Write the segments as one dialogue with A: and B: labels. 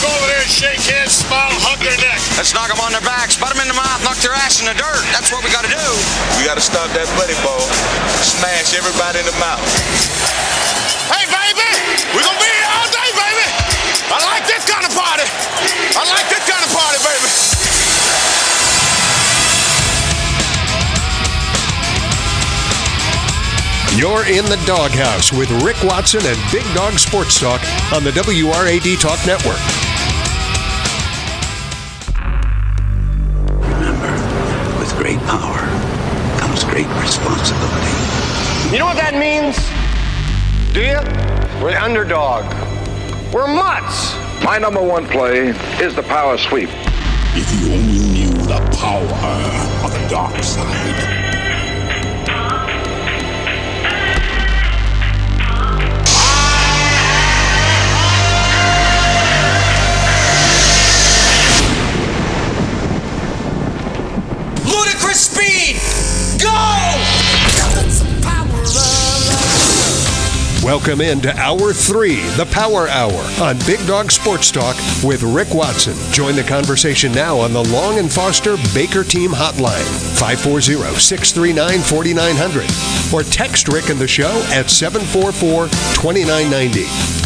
A: go over there and shake hands, smile, hug their neck.
B: Let's knock them on their backs, butt them in the mouth, knock their ass in the dirt. That's what we got to do.
C: We got to stop that buddy ball. Smash everybody in the mouth.
A: Hey, baby, we're going to be here all day, baby. I like this kind of party. I like this kind of party, baby.
D: You're in the doghouse with Rick Watson and Big Dog Sports Talk on the WRAD Talk Network.
E: Responsibility.
F: You know what that means? Do you? We're the underdog. We're mutts.
G: My number one play is the power sweep.
H: If you only knew the power of the dark side.
D: Welcome into Hour 3, the Power Hour, on Big Dog Sports Talk with Rick Watson. Join the conversation now on the Long and Foster Baker Team Hotline, 540 639 4900, or text Rick and the show at 744 2990.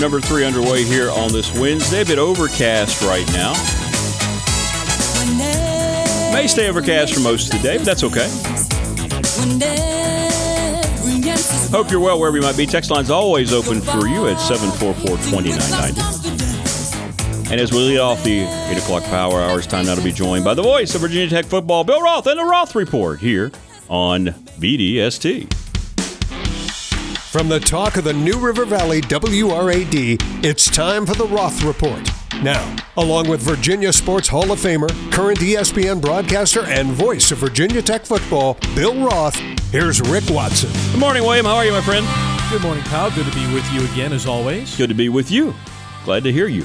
I: Number three underway here on this Wednesday. A bit overcast right now. May stay overcast for most of the day, but that's okay. Hope you're well wherever you might be. Text line's always open for you at 744-2990. And as we lead off the 8 o'clock power hours, time now to be joined by the voice of Virginia Tech football, Bill Roth, and the Roth Report here on BDST.
D: From the talk of the New River Valley WRAD, it's time for the Roth Report. Now, along with Virginia Sports Hall of Famer, current ESPN broadcaster, and voice of Virginia Tech football, Bill Roth, here's Rick Watson.
I: Good morning, William. How are you, my friend?
J: Good morning, pal. Good to be with you again, as always.
I: Good to be with you. Glad to hear you.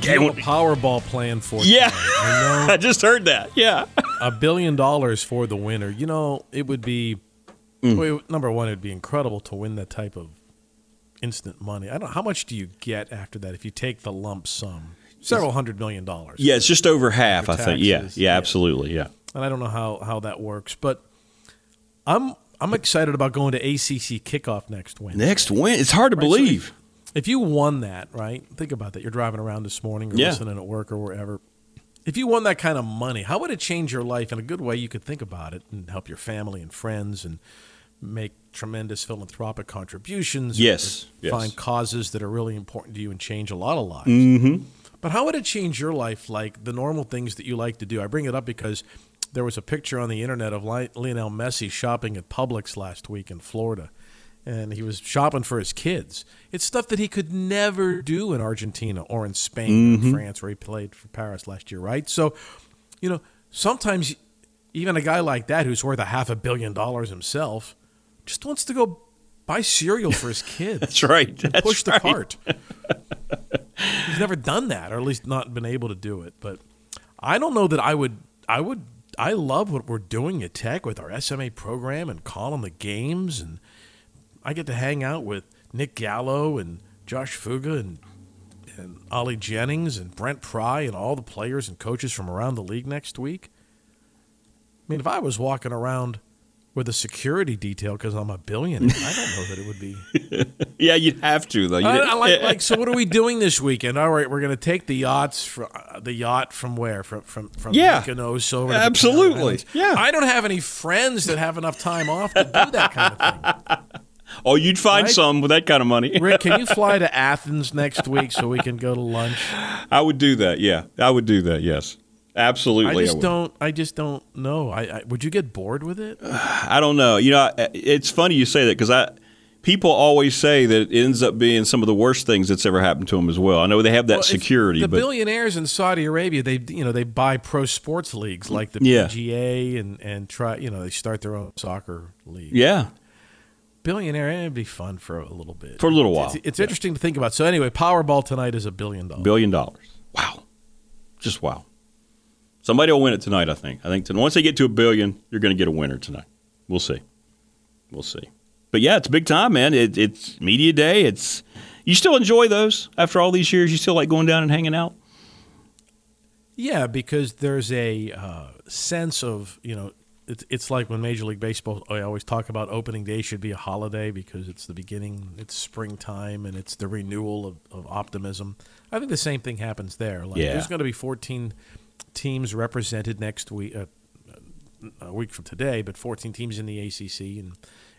J: Do you have a Powerball plan for
I: Yeah.
J: tonight? I know
I: I just heard that. Yeah.
J: a billion dollars for the winner. You know, it would be
I: Mm.
J: well, number one. It'd be incredible to win that type of instant money. I don't. How much do you get after that if you take the lump sum? Several hundred million dollars.
I: Yeah, it's just over half, I think. Yeah, yeah,
J: yeah.
I: absolutely. Yeah.
J: and I don't know how how that works, but I'm I'm excited about going to ACC kickoff next Wednesday.
I: Next win. It's hard to
J: Right, so
I: believe.
J: If you won that, right? Think about that. You're driving around this morning or
I: Yeah.
J: listening at work or wherever. If you won that kind of money, how would it change your life in a good way? You could think about it and help your family and friends and make tremendous philanthropic contributions.
I: Yes, yes.
J: Find causes that are really important to you and change a lot of lives.
I: Mm-hmm.
J: But how would it change your life, like the normal things that you like to do? I bring it up because there was a picture on the internet of Lionel Messi shopping at Publix last week in Florida, and he was shopping for his kids. It's stuff that he could never do in Argentina or in Spain or
I: Mhm.
J: France, where he played for Paris last year, right? So, you know, sometimes even a guy like that who's worth a half a billion dollars himself just wants to go buy cereal for his kids.
I: That's right. That's
J: push the
I: right.
J: cart. He's never done that, or at least not been able to do it. But I don't know that I would. I would. I love what we're doing at Tech with our SMA program and calling the games, and I get to hang out with Nick Gallo and Josh Fuga and and Ollie Jennings and Brent Pry and all the players and coaches from around the league next week. I mean, if I was walking around with a security detail because I'm a billionaire, I don't know that it would be.
I: Yeah, you'd have to though.
J: I, I like, like, so what are we doing this weekend? All right, we're going to take the yachts from uh, the yacht from where? From from from
I: Yeah.
J: Mykonos over. the
I: Absolutely. Yeah.
J: I don't have any friends that have enough time off to do that kind of thing.
I: oh, you'd find
J: Right?
I: some with that kind of money.
J: Rick, can you fly to Athens next week so we can go to lunch?
I: I would do that. Yeah, I would do that. Yes, absolutely.
J: I just
I: would.
J: don't. I just don't know. I, I would you get bored with it?
I: I don't know. You know, it's funny you say that because I people always say that it ends up being some of the worst things that's ever happened to them as well. I know they have that
J: Well,
I: security,
J: The billionaires in Saudi Arabia, they you know they buy pro sports leagues like the
I: Yeah.
J: PGA and and try you know they start their own soccer league.
I: yeah,
J: billionaire. It'd be fun for a little bit.
I: For a little while.
J: It's, it's yeah. interesting to think about. So anyway, Powerball tonight is a billion dollars.
I: Billion dollars. Wow. Just wow. Somebody will win it tonight. I think. I think once they get to a billion, you're going to get a winner tonight. We'll see. We'll see. But yeah, it's big time, man. It, it's media day. It's you still enjoy those after all these years. You still like going down and hanging out.
J: Yeah, because there's a uh, sense of you know it's it's like when Major League Baseball. I always talk about opening day should be a holiday because it's the beginning. It's springtime and it's the renewal of, of optimism. I think the same thing happens there. Like
I: yeah.
J: there's going to be 14 teams represented next week. Uh, a week from today, but 14 teams in the ACC, and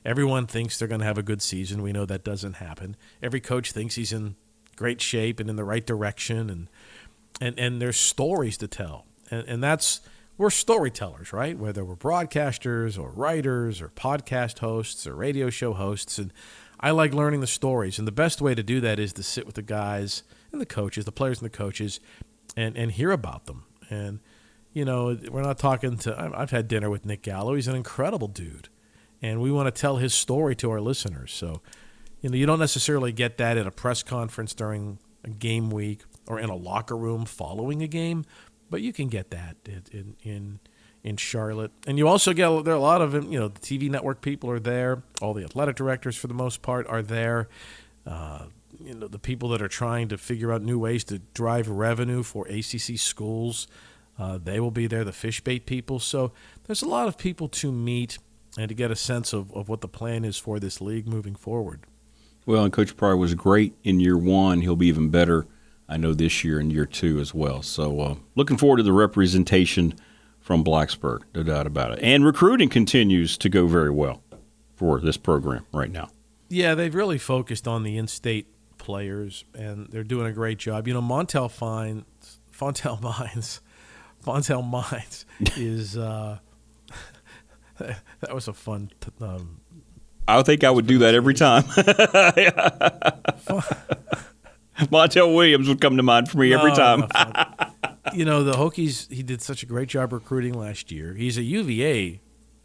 J: everyone thinks they're going to have a good season. We know that doesn't happen. Every coach thinks he's in great shape and in the right direction, and and and there's stories to tell, and and that's we're storytellers, right? Whether we're broadcasters or writers or podcast hosts or radio show hosts, and I like learning the stories. And the best way to do that is to sit with the guys and the coaches, the players and the coaches, and and hear about them and you know, we're not talking to. I've had dinner with Nick Gallo. He's an incredible dude, and we want to tell his story to our listeners. So, you know, you don't necessarily get that at a press conference during a game week or in a locker room following a game, but you can get that in in in Charlotte. And you also get there are a lot of you know the TV network people are there. All the athletic directors for the most part are there. Uh, you know the people that are trying to figure out new ways to drive revenue for ACC schools. Uh, they will be there, the fish bait people. So there's a lot of people to meet and to get a sense of, of what the plan is for this league moving forward.
I: Well, and Coach Pry was great in year one. He'll be even better, I know, this year and year two as well. So uh, looking forward to the representation from Blacksburg, no doubt about it. And recruiting continues to go very well for this program right now.
J: Yeah, they've really focused on the in-state players, and they're doing a great job. You know, Montel Fine, Fontel Mines Fontel Mines is uh, that was a fun. T- um,
I: I think I would do that every time. Montel Williams would come to mind for me every time.
J: you know, the Hokies, he did such a great job recruiting last year. He's a UVA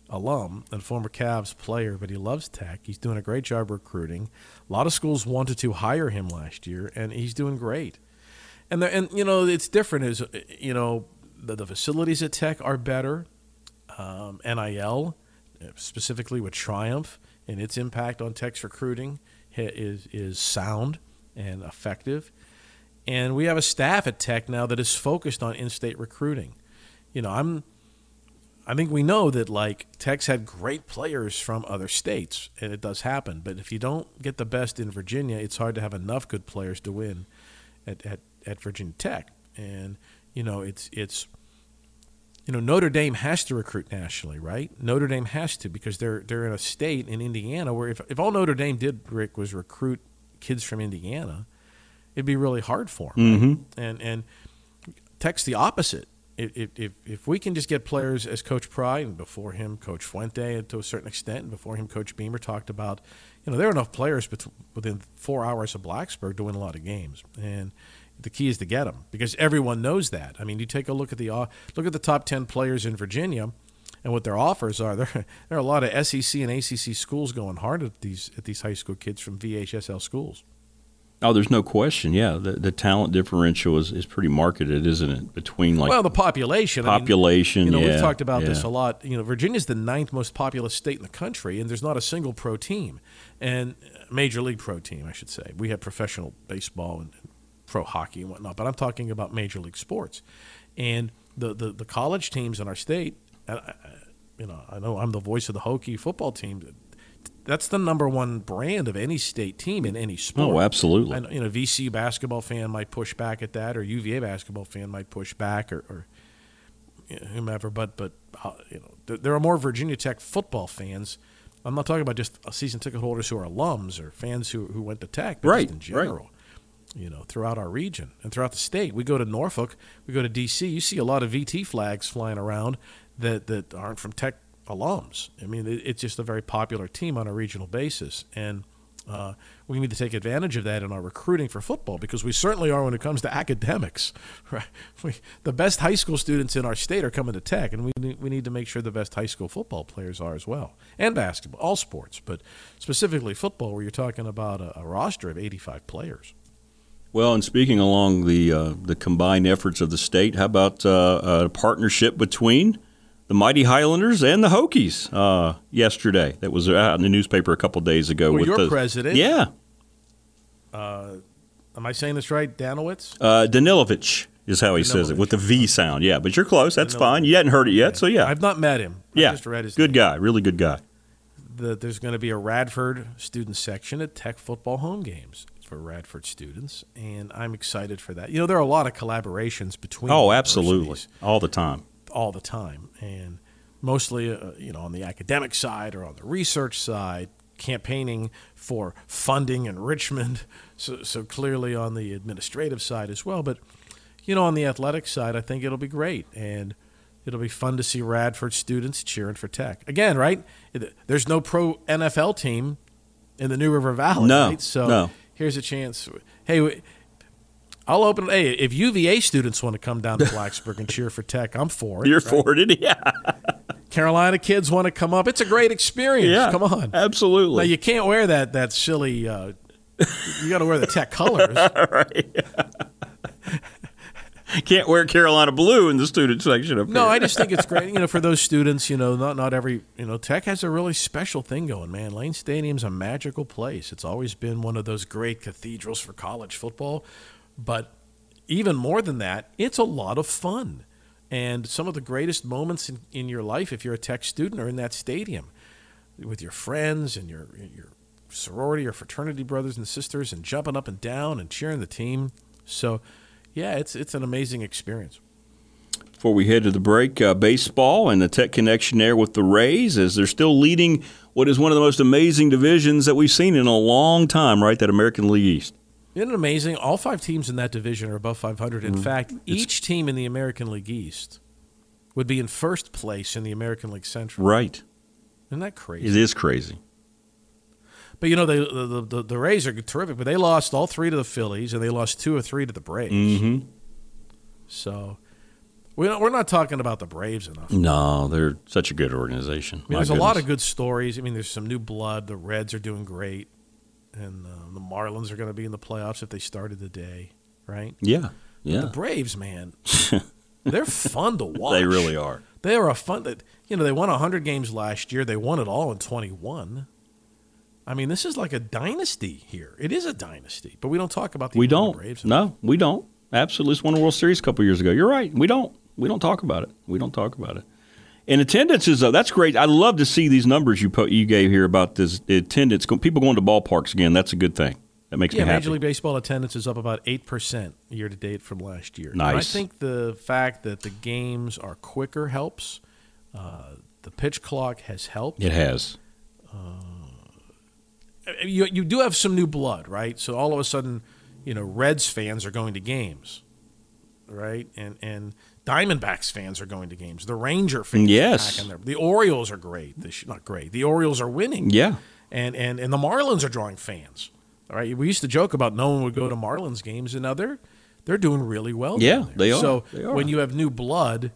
J: alum and former Cavs player, but he loves tech. He's doing a great job recruiting. A lot of schools wanted to hire him last year, and he's doing great. And the, and you know, it's different. Is you know, the, the facilities at Tech are better. Um, NIL, specifically with Triumph and its impact on Tech's recruiting, is is sound and effective. And we have a staff at Tech now that is focused on in-state recruiting. You know, I'm I think we know that like Tech's had great players from other states, and it does happen. But if you don't get the best in Virginia, it's hard to have enough good players to win at, at, at Virginia Tech. And you know, it's it's you know Notre Dame has to recruit nationally, right? Notre Dame has to because they're they're in a state in Indiana where if if all Notre Dame did, Rick, was recruit kids from Indiana, it'd be really hard for them.
I: Mm-hmm.
J: Right? And and Tech's the opposite. If, if if we can just get players as Coach Pry and before him Coach Fuente and to a certain extent, and before him Coach Beamer talked about, you know, there are enough players within four hours of Blacksburg to win a lot of games, and the key is to get them because everyone knows that. I mean, you take a look at the uh, look at the top ten players in Virginia and what their offers are. There, there are a lot of SEC and ACC schools going hard at these at these high school kids from VHSL schools.
I: Oh, there's no question. Yeah, the, the talent differential is, is pretty marketed, isn't it? Between like
J: well, the population.
I: Population.
J: I mean, you know,
I: yeah,
J: we've talked about
I: yeah.
J: this a lot. You know, Virginia's the ninth most populous state in the country, and there's not a single pro team, and uh, major league pro team, I should say. We have professional baseball and pro hockey and whatnot, but I'm talking about major league sports. And the, the, the college teams in our state, I, you know, I know I'm the voice of the Hokie football team. That's the number one brand of any state team in any sport.
I: Oh, absolutely.
J: And, you know, VCU basketball fan might push back at that, or UVA basketball fan might push back, or, or you know, whomever. But but uh, you know, there are more Virginia Tech football fans. I'm not talking about just season ticket holders who are alums or fans who, who went to Tech, but
I: right,
J: in general.
I: Right
J: you know, throughout our region and throughout the state. We go to Norfolk, we go to D.C. You see a lot of VT flags flying around that that aren't from Tech alums. I mean, it's just a very popular team on a regional basis, and Uh, we need to take advantage of that in our recruiting for football because we certainly are when it comes to academics. Right? We, the best high school students in our state are coming to Tech, and we need, we need to make sure the best high school football players are as well, and basketball, all sports, but specifically football, where you're talking about a, a roster of 85 players.
I: Well, and speaking along the uh, the combined efforts of the state, how about uh, a partnership between the mighty Highlanders and the Hokies uh, yesterday? That was out in the newspaper a couple days ago.
J: Well,
I: with
J: your
I: the,
J: president,
I: yeah,
J: uh, am I saying this right? Danowitz,
I: uh, Danilovich is how he says it with the V sound. Yeah, but you're close. That's fine. You hadn't heard it yet, so yeah.
J: I've not met him. I
I: yeah,
J: just read his
I: good guy, really good guy.
J: the, there's going to be a Radford student section at Tech football home games for Radford students, and I'm excited for that. You know, there are a lot of collaborations between.
I: Oh, absolutely, all the time.
J: All the time, and mostly, uh, you know, on the academic side or on the research side, campaigning for funding and Richmond. So, so clearly on the administrative side as well. But, you know, on the athletic side, I think it'll be great. And it'll be fun to see Radford students cheering for Tech. Again, right? There's no pro NFL team in the New River Valley,
I: No,
J: right? So
I: no.
J: here's a chance. Hey, I'll open. Hey, if UVA students want to come down to Blacksburg and cheer for Tech, I'm for it.
I: You're
J: right?
I: for it, yeah.
J: Carolina kids want to come up. It's a great experience.
I: Yeah,
J: come on.
I: absolutely.
J: Now you can't wear that that silly. Uh, you got to wear the Tech colors. right.
I: Can't wear Carolina blue in the student section up
J: No,
I: here.
J: I just think it's great. You know, for those students, you know, not not every you know, Tech has a really special thing going. Man, Lane Stadium's a magical place. It's always been one of those great cathedrals for college football, but even more than that, it's a lot of fun. And some of the greatest moments in, in your life, if you're a Tech student, are in that stadium with your friends and your your sorority or fraternity brothers and sisters, and jumping up and down and cheering the team. So, yeah, it's it's an amazing experience.
I: Before we head to the break, uh, baseball and the Tech connection there with the Rays, as they're still leading what is one of the most amazing divisions that we've seen in a long time, right? That American League East.
J: Isn't it amazing? All five teams in that division are above 500. In
I: Mm.
J: fact, each team in the American League East would be in first place in the American League Central.
I: Right.
J: Isn't that crazy?
I: It is crazy.
J: But you know, they, the, the the Rays are terrific, but they lost all three to the Phillies and they lost two or three to the Braves.
I: Mm-hmm.
J: So we we're not talking about the Braves enough.
I: No, they're such a good organization.
J: I mean, there's a lot of good stories. I mean, there's some new blood. The Reds are doing great, and uh, the Marlins are going to be in the playoffs if they started today, right?
I: Yeah,
J: But
I: yeah.
J: The Braves, man, they're fun to watch.
I: They really are.
J: They are a fun. That you know, they won 100 games last year. They won it all in 21. I mean, this is like a dynasty here. It is a dynasty, but we don't talk about the
I: We
J: Atlanta
I: don't.
J: Braves.
I: No, we don't. Absolutely, It's won a World Series a couple years ago. You're right. We don't. We don't talk about it. We don't talk about it. And attendances, though, that's great. I love to see these numbers you put, you gave here about this attendance. People going to ballparks again. That's a good thing. That makes
J: Yeah,
I: me happy.
J: Major League Baseball attendance is up about eight percent year to date from last year. And I think the fact that the games are quicker helps. Uh, the pitch clock has helped.
I: It has.
J: you you do have some new blood, right? So all of a sudden, you know, Reds fans are going to games, right? And and Diamondbacks fans are going to games. The Ranger fans,
I: Yes.
J: are back in there. The Orioles are great. This not great. The Orioles are winning.
I: Yeah.
J: and and and the Marlins are drawing fans. All right, we used to joke about no one would go to Marlins games, and now they're they're doing really well.
I: Yeah, they are.
J: So
I: They are.
J: when you have new blood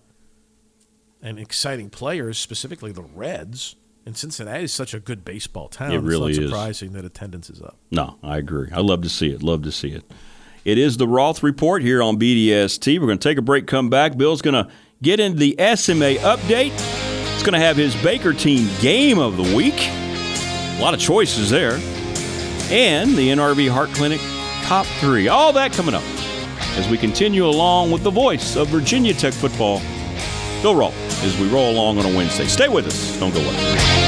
J: and exciting players, specifically the Reds. And Cincinnati is such a good baseball town.
I: It really
J: it's
I: is.
J: not surprising that attendance is up.
I: No, I agree. I love to see it. Love to see it. It is the Roth Report here on BDST. We're going to take a break, come back. Bill's going to get into the SMA update. It's going to have his Baker team game of the week. A lot of choices there. And the NRV Heart Clinic top three. All that coming up as we continue along with the voice of Virginia Tech football, Bill Roth, as we roll along on a Wednesday. Stay with us. Don't go away.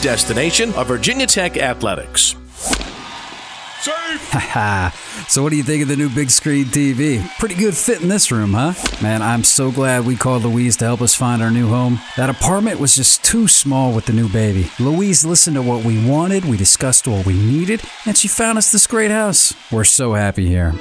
J: destination of Virginia Tech Athletics.
K: Haha. so, what do you think of the new big screen TV? Pretty good fit in this room, huh? Man, I'm so glad we called Louise to help us find our new home. That apartment was just too small with the new baby. Louise listened to what we wanted, we discussed what we needed, and she found us this great house. We're so happy here.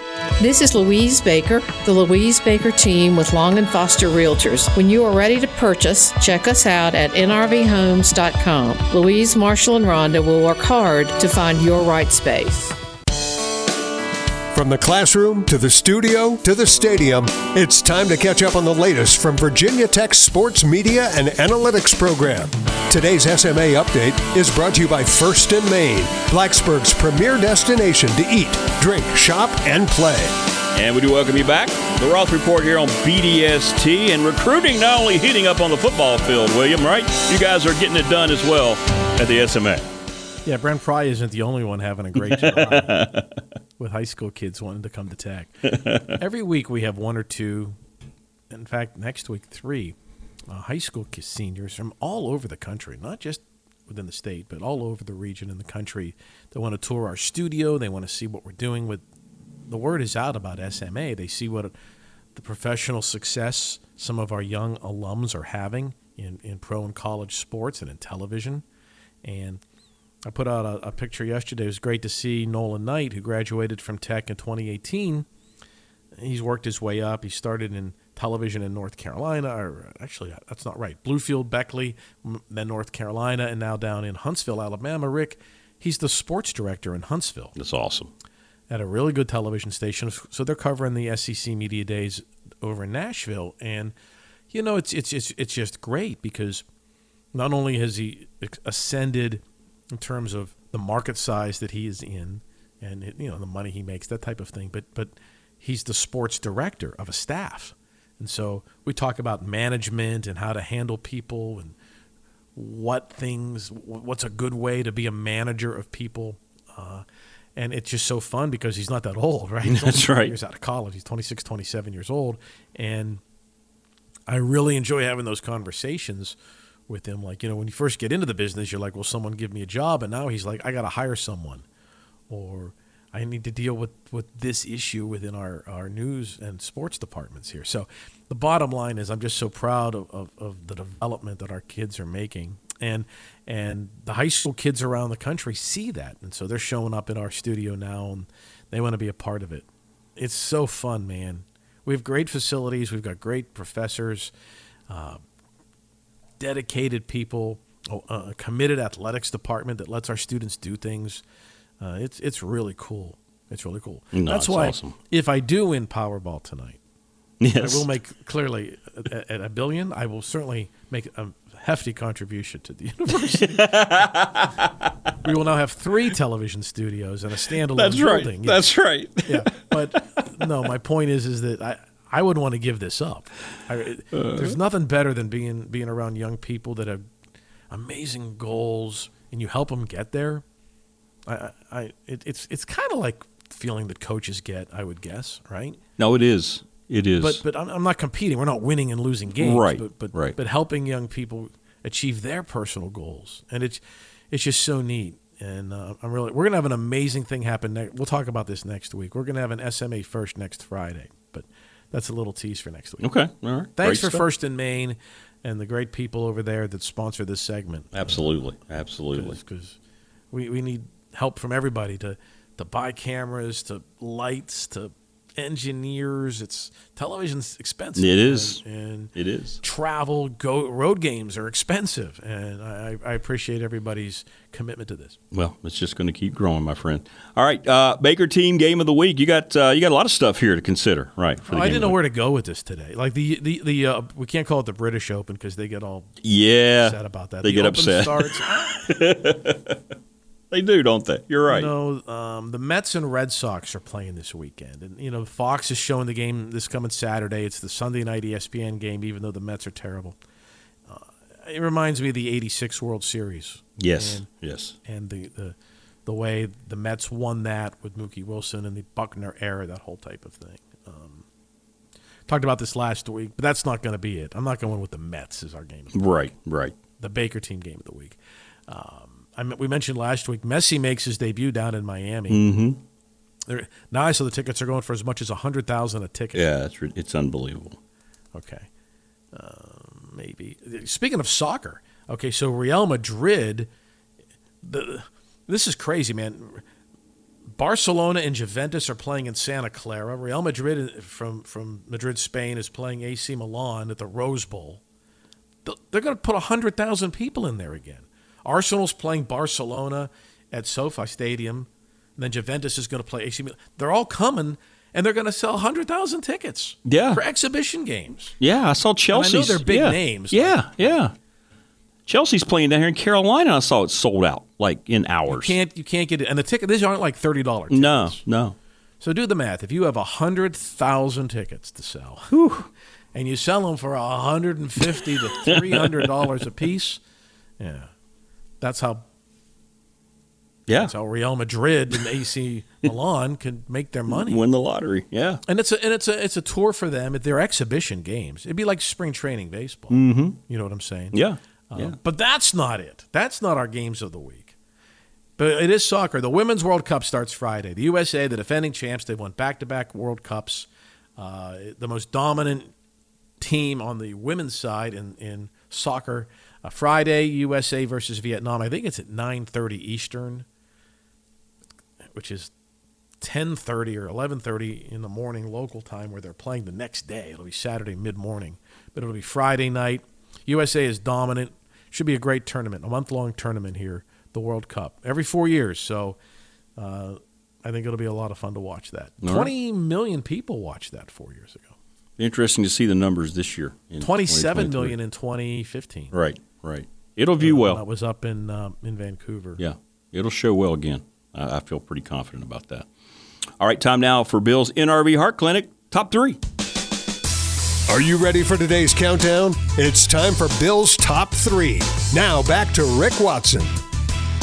L: This is Louise Baker, the Louise Baker team with Long and Foster Realtors. When you are ready to purchase, check us out at nrvhomes.com. Louise, Marshall, and Rhonda will work hard to find your right space.
D: From the classroom to the studio to the stadium, it's time to catch up on the latest from Virginia Tech's sports media and analytics program. Today's SMA update is brought to you by First in Main, Blacksburg's premier destination to eat, drink, shop, and play.
I: And we do welcome you back. The Roth Report here on BDST and recruiting not only heating up on the football field, William, right? You guys are getting it done as well at the SMA.
J: Yeah, Brent Pry isn't the only one having a great job with high school kids wanting to come to Tech. Every week we have one or two, in fact, next week, three uh, high school seniors from all over the country, not just within the state, but all over the region and the country. They want to tour our studio. They want to see what we're doing with. The word is out about SMA. They see what the professional success some of our young alums are having in, in pro and college sports and in television. And I put out a, a, picture yesterday. It was great to see Nolan Knight, who graduated from Tech in 2018. He's worked his way up. He started in television in North Carolina, or actually, that's not right. Bluefield, Beckley, then North Carolina, and now down in Huntsville, Alabama. Rick, he's the sports director in Huntsville.
I: That's awesome.
J: At a really good television station. So they're covering the SEC Media Days over in Nashville. And, you know, it's, it's, it's, it's just great because not only has he ascended – in terms of the market size that he is in and you know the money he makes that type of thing. But but he's the sports director of a staff. And so we talk about management and how to handle people and what things what's a good way to be a manager of people. Uh, and it's just so fun because he's not that old right? He's
I: that's right.
J: years out of college. He's 26 27 years old. And i really enjoy having those conversations with him. Like, you know, when you first get into the business, you're like, well, someone give me a job. And now he's like, I got to hire someone or I need to deal with, with this issue within our, our news and sports departments here. So the bottom line is I'm just so proud of, of, of the development that our kids are making. And and the high school kids around the country see that. And so they're showing up in our studio now and they want to be a part of it. It's so fun, man. We have great facilities. We've got great professors. Uh, dedicated people, a committed athletics department that lets our students do things. Uh, it's it's really cool. It's really cool.
I: No,
J: That's why
I: awesome.
J: if I do win Powerball tonight,
I: yes.
J: I will make clearly at, at a billion. I will certainly make a hefty contribution to the university. we will now have three television studios and a standalone
I: That's
J: building.
I: right. That's right.
J: yeah, but no, my point is is that I I wouldn't want to give this up. I, uh, there's nothing better than being being around young people that have amazing goals and you help them get there. I, I it, it's it's kind of like feeling that coaches get, I would guess, right?
I: No, it is. It is.
J: But but I'm, I'm not competing. We're not winning and losing games.
I: Right.
J: But but
I: right.
J: but helping young people achieve their personal goals, and it's it's just so neat. And uh, I'm really we're gonna have an amazing thing happen. next. we'll talk about this next week. We're gonna have an SMA first next Friday, but that's a little tease for next week.
I: Okay, all right.
J: Thanks
I: Great
J: for
I: stuff.
J: First in Main and the great people over there that sponsor this segment.
I: Absolutely, absolutely.
J: Because we, we need help from everybody to to buy cameras, to lights, to engineers. It's television's expensive.
I: It is.
J: and, and
I: It is.
J: travel, go road games are expensive, and I, I appreciate everybody's commitment to this.
I: Well, it's just going to keep growing, my friend. All right, uh, Baker team game of the week. You got uh, you got a lot of stuff here to consider, right?
J: Oh, I didn't know where to go with this today. Like the the the uh, we can't call it the British Open because they get all
I: Yeah,
J: upset about that.
I: they
J: The
I: get upset.
J: starts-
I: they do, don't they? You're right.
J: You know, um, the Mets and Red Sox are playing this weekend, and you know Fox is showing the game this coming Saturday. It's the Sunday night ESPN game, even though the Mets are terrible. Uh, it reminds me of the '86 World Series.
I: Yes,
J: and,
I: yes.
J: and the, the the way the Mets won that with Mookie Wilson and the Buckner era, that whole type of thing. Um, talked about this last week, but that's not going to be it. I'm not going with the Mets as our game. of the week.
I: Right, right.
J: The Baker team game of the week. Um, I mean, we mentioned last week Messi makes his debut down in Miami.
I: Mm-hmm.
J: There- Now I saw the tickets are going for as much as a hundred thousand a ticket.
I: Yeah, it's it's unbelievable.
J: Okay. Um, maybe. Speaking of soccer, okay, so Real Madrid, the this is crazy, man. Barcelona and Juventus are playing in Santa Clara. Real Madrid from from Madrid, Spain, is playing AC Milan at the Rose Bowl. They're going to put hundred thousand people in there again. Arsenal's playing Barcelona at SoFi Stadium, and then Juventus is going to play AC Milan. They're all coming, and they're going to sell hundred thousand tickets.
I: Yeah.
J: for exhibition games.
I: Yeah, I saw Chelsea.
J: I know they're big
I: yeah.
J: names,
I: Yeah, yeah. Chelsea's playing down here in Carolina. I saw it sold out like in hours.
J: You can't you can't get it, and the ticket these aren't like thirty dollars.
I: No, no.
J: So do the math. If you have hundred thousand tickets to sell, and you sell them for hundred and fifty to three hundred dollars a piece, yeah, that's how
I: Yeah,
J: that's how Real Madrid and AC Milan can make their money.
I: win the lottery. Yeah,
J: And it's a and it's a it's a tour for them. They're exhibition games. It'd be like spring training baseball.
I: Mm-hmm.
J: You know what I'm saying?
I: yeah,
J: Um,
I: yeah.
J: But that's not it. That's not our games of the week. But it is soccer. The Women's World Cup starts Friday. The USA, the defending champs, they won back to back World Cups. Uh, the most dominant team on the women's side in, in soccer. Uh, Friday, USA versus Vietnam. I think it's at 9.30 Eastern, which is 10.30 or 11.30 in the morning local time where they're playing the next day. It'll be Saturday mid-morning. But it'll be Friday night. USA is dominant. Should be a great tournament, a month-long tournament here, the World Cup. Every four years. So uh, I think it'll be a lot of fun to watch that.
I: All right.
J: Twenty million people watched that four years ago.
I: Interesting to see the numbers this year. in
J: 27
I: 2023.
J: million in 2015.
I: Right, right. It'll view well.
J: That was up in um, in Vancouver.
I: Yeah, it'll show well again. I, I feel pretty confident about that. All right, time now for Bill's NRV Heart Clinic top three.
D: Are you ready for today's countdown? It's time for Bill's Top 3. Now back to Rick Watson.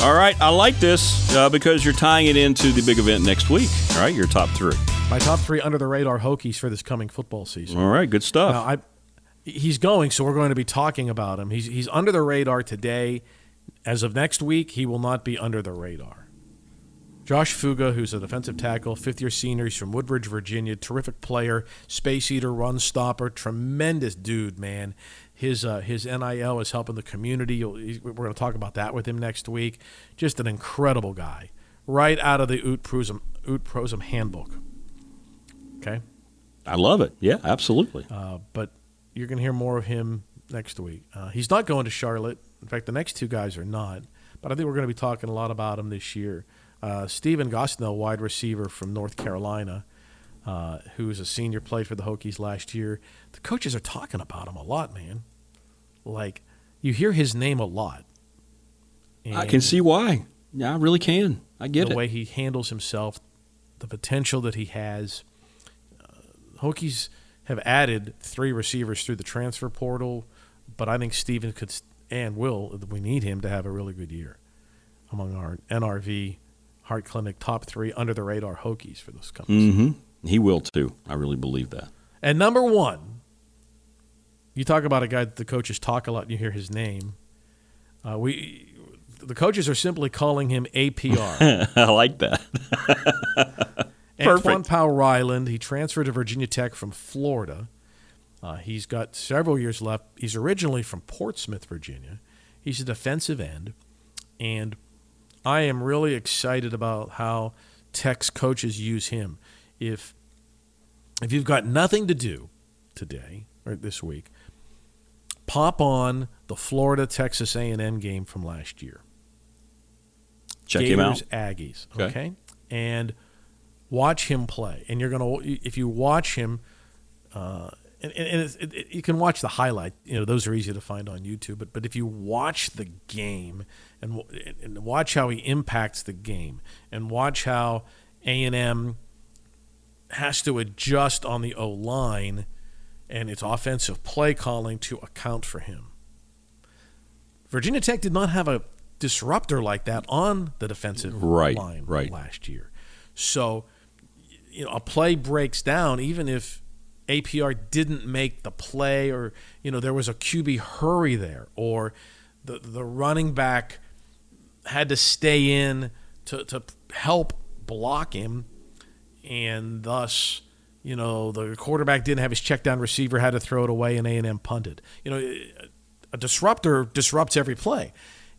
I: All right, I like this uh, because you're tying it into the big event next week. All right, your top three.
J: My top three under the radar Hokies for this coming football season.
I: All right, good stuff.
J: Now, I, he's going, so we're going to be talking about him. He's he's under the radar today. As of next week, he will not be under the radar. Josh Fuga, who's a defensive tackle, fifth year senior, he's from Woodbridge, Virginia. Terrific player, space eater, run stopper, tremendous dude, man. His uh, his NIL is helping the community. We're going to talk about that with him next week. Just an incredible guy, right out of the Ut Prosim, Ut Prosim handbook. Okay.
I: I love it. Yeah, absolutely.
J: Uh, but you're going to hear more of him next week. Uh, he's not going to Charlotte. In fact, the next two guys are not. But I think we're going to be talking a lot about him this year. Uh, Stephen Gosnell, wide receiver from North Carolina, uh, who's a senior, played for the Hokies last year. The coaches are talking about him a lot, man. Like, you hear his name a lot.
I: I can see why. Yeah, I really can. I get
J: the
I: it.
J: The way he handles himself, the potential that he has. Uh, Hokies have added three receivers through the transfer portal, but I think Steven could and will. We need him to have a really good year among our NRV Heart Clinic top three under the radar Hokies for this coming. season.
I: hmm He will too. I really believe that.
J: And number one, you talk about a guy that the coaches talk a lot, and you hear his name. Uh, we, the coaches are simply calling him APR.
I: I like that.
J: Antwaun Powell-Ryland. He transferred to Virginia Tech from Florida. Uh, he's got several years left. He's originally from Portsmouth, Virginia. He's a defensive end, and I am really excited about how Tech's coaches use him. If if you've got nothing to do today or this week, pop on the Florida Texas A&M game from last year.
I: Check
J: Gators,
I: him out.
J: Aggies.
I: Okay.
J: Okay. And watch him play. And you're gonna if you watch him, uh, and, and it's, it, it, you can watch the highlight. You know those are easy to find on YouTube. But but if you watch the game and and watch how he impacts the game and watch how A and M has to adjust on the O line and its offensive play calling to account for him. Virginia Tech did not have a disruptor like that on the defensive
I: Right,
J: line
I: right.
J: last year. So, you know, a play breaks down even if APR didn't make the play or, you know, there was a QB hurry there or the the running back had to stay in to, to help block him and thus you know the quarterback didn't have his check down receiver had to throw it away and A&M punted. You know a disruptor disrupts every play.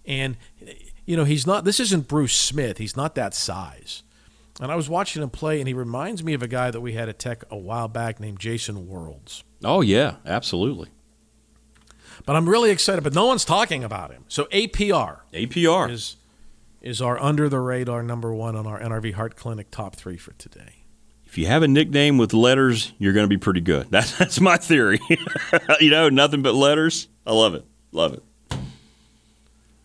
J: And you know he's not this isn't Bruce Smith. He's not that size and I was watching him play and he reminds me of a guy that we had at Tech a while back named Jason Worilds
I: Oh yeah, absolutely.
J: but I'm really excited but no one's talking about him so APR
I: APR
J: is is our under the radar number 1 on our NRV Heart Clinic top 3 for today
I: If you have a nickname with letters, you're going to be pretty good. That's, that's my theory. you know, nothing but letters. I love it. Love it.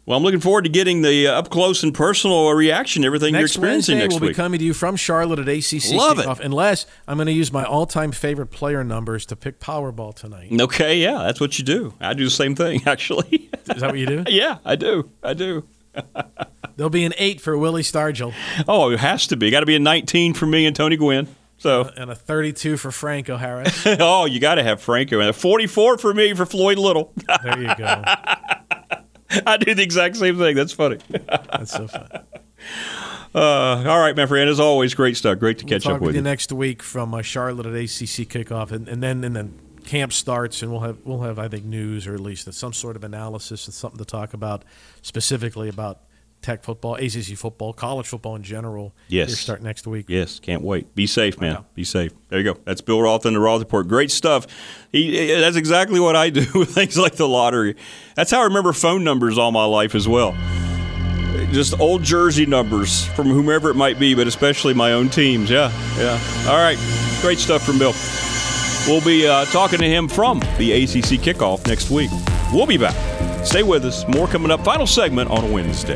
I: Well, I'm looking forward to getting the uh, up close and personal reaction to everything you're experiencing
J: Wednesday,
I: next
J: we'll
I: week.
J: be coming to you from Charlotte at ACC
I: Love it.
J: kickoff. Unless I'm going to use my all-time favorite player numbers to pick Powerball tonight.
I: okay, yeah, that's what you do. I do the same thing, actually.
J: Is that what you do?
I: yeah, I do. I do.
J: There'll be an eight for Willie Stargell
I: Oh, it has to be. Got to be a 19 for me and Tony Gwynn. So,
J: and a 32 for Franco Harris.
I: oh, you got to have Franco. And a 44 for me for Floyd Little.
J: There you go.
I: I do the exact same thing. That's funny.
J: That's so fun.
I: Uh, all right, my friend. As always, great stuff. Great to
J: We'll
I: catch up
J: with
I: with
J: you
I: you.
J: next week from uh, Charlotte at ACC kickoff, and, and then and then camp starts, and we'll have we'll have I think news or at least some sort of analysis and something to talk about specifically about Tech football, ACC football, college football in general.
I: Yes.
J: Here start next week.
I: Yes, can't wait. Be safe, man. Be safe. There you go. That's Bill Roth and the Roth Report. Great stuff. He, that's exactly what I do with things like the lottery. That's how I remember phone numbers all my life as well. Just old jersey numbers from whomever it might be, but especially my own teams. Yeah, yeah. All right. Great stuff from Bill. We'll be uh, talking to him from the ACC kickoff next week. We'll be back. Stay with us. More coming up. Final segment on Wednesday.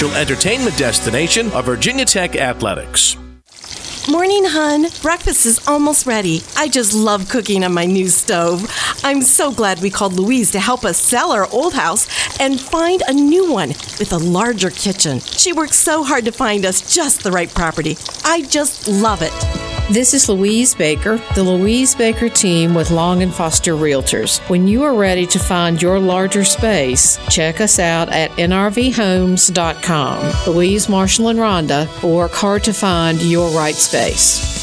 M: entertainment destination of Virginia Tech Athletics.
N: Morning, hun. Breakfast is almost ready. I just love cooking on my new stove. I'm so glad we called Louise to help us sell our old house and find a new one with a larger kitchen. She worked so hard to find us just the right property. I just love it.
L: This is Louise Baker, the Louise Baker team with Long and Foster Realtors. When you are ready to find your larger space, check us out at nrvhomes.com. Louise, Marshall, and Rhonda work hard to find your right space.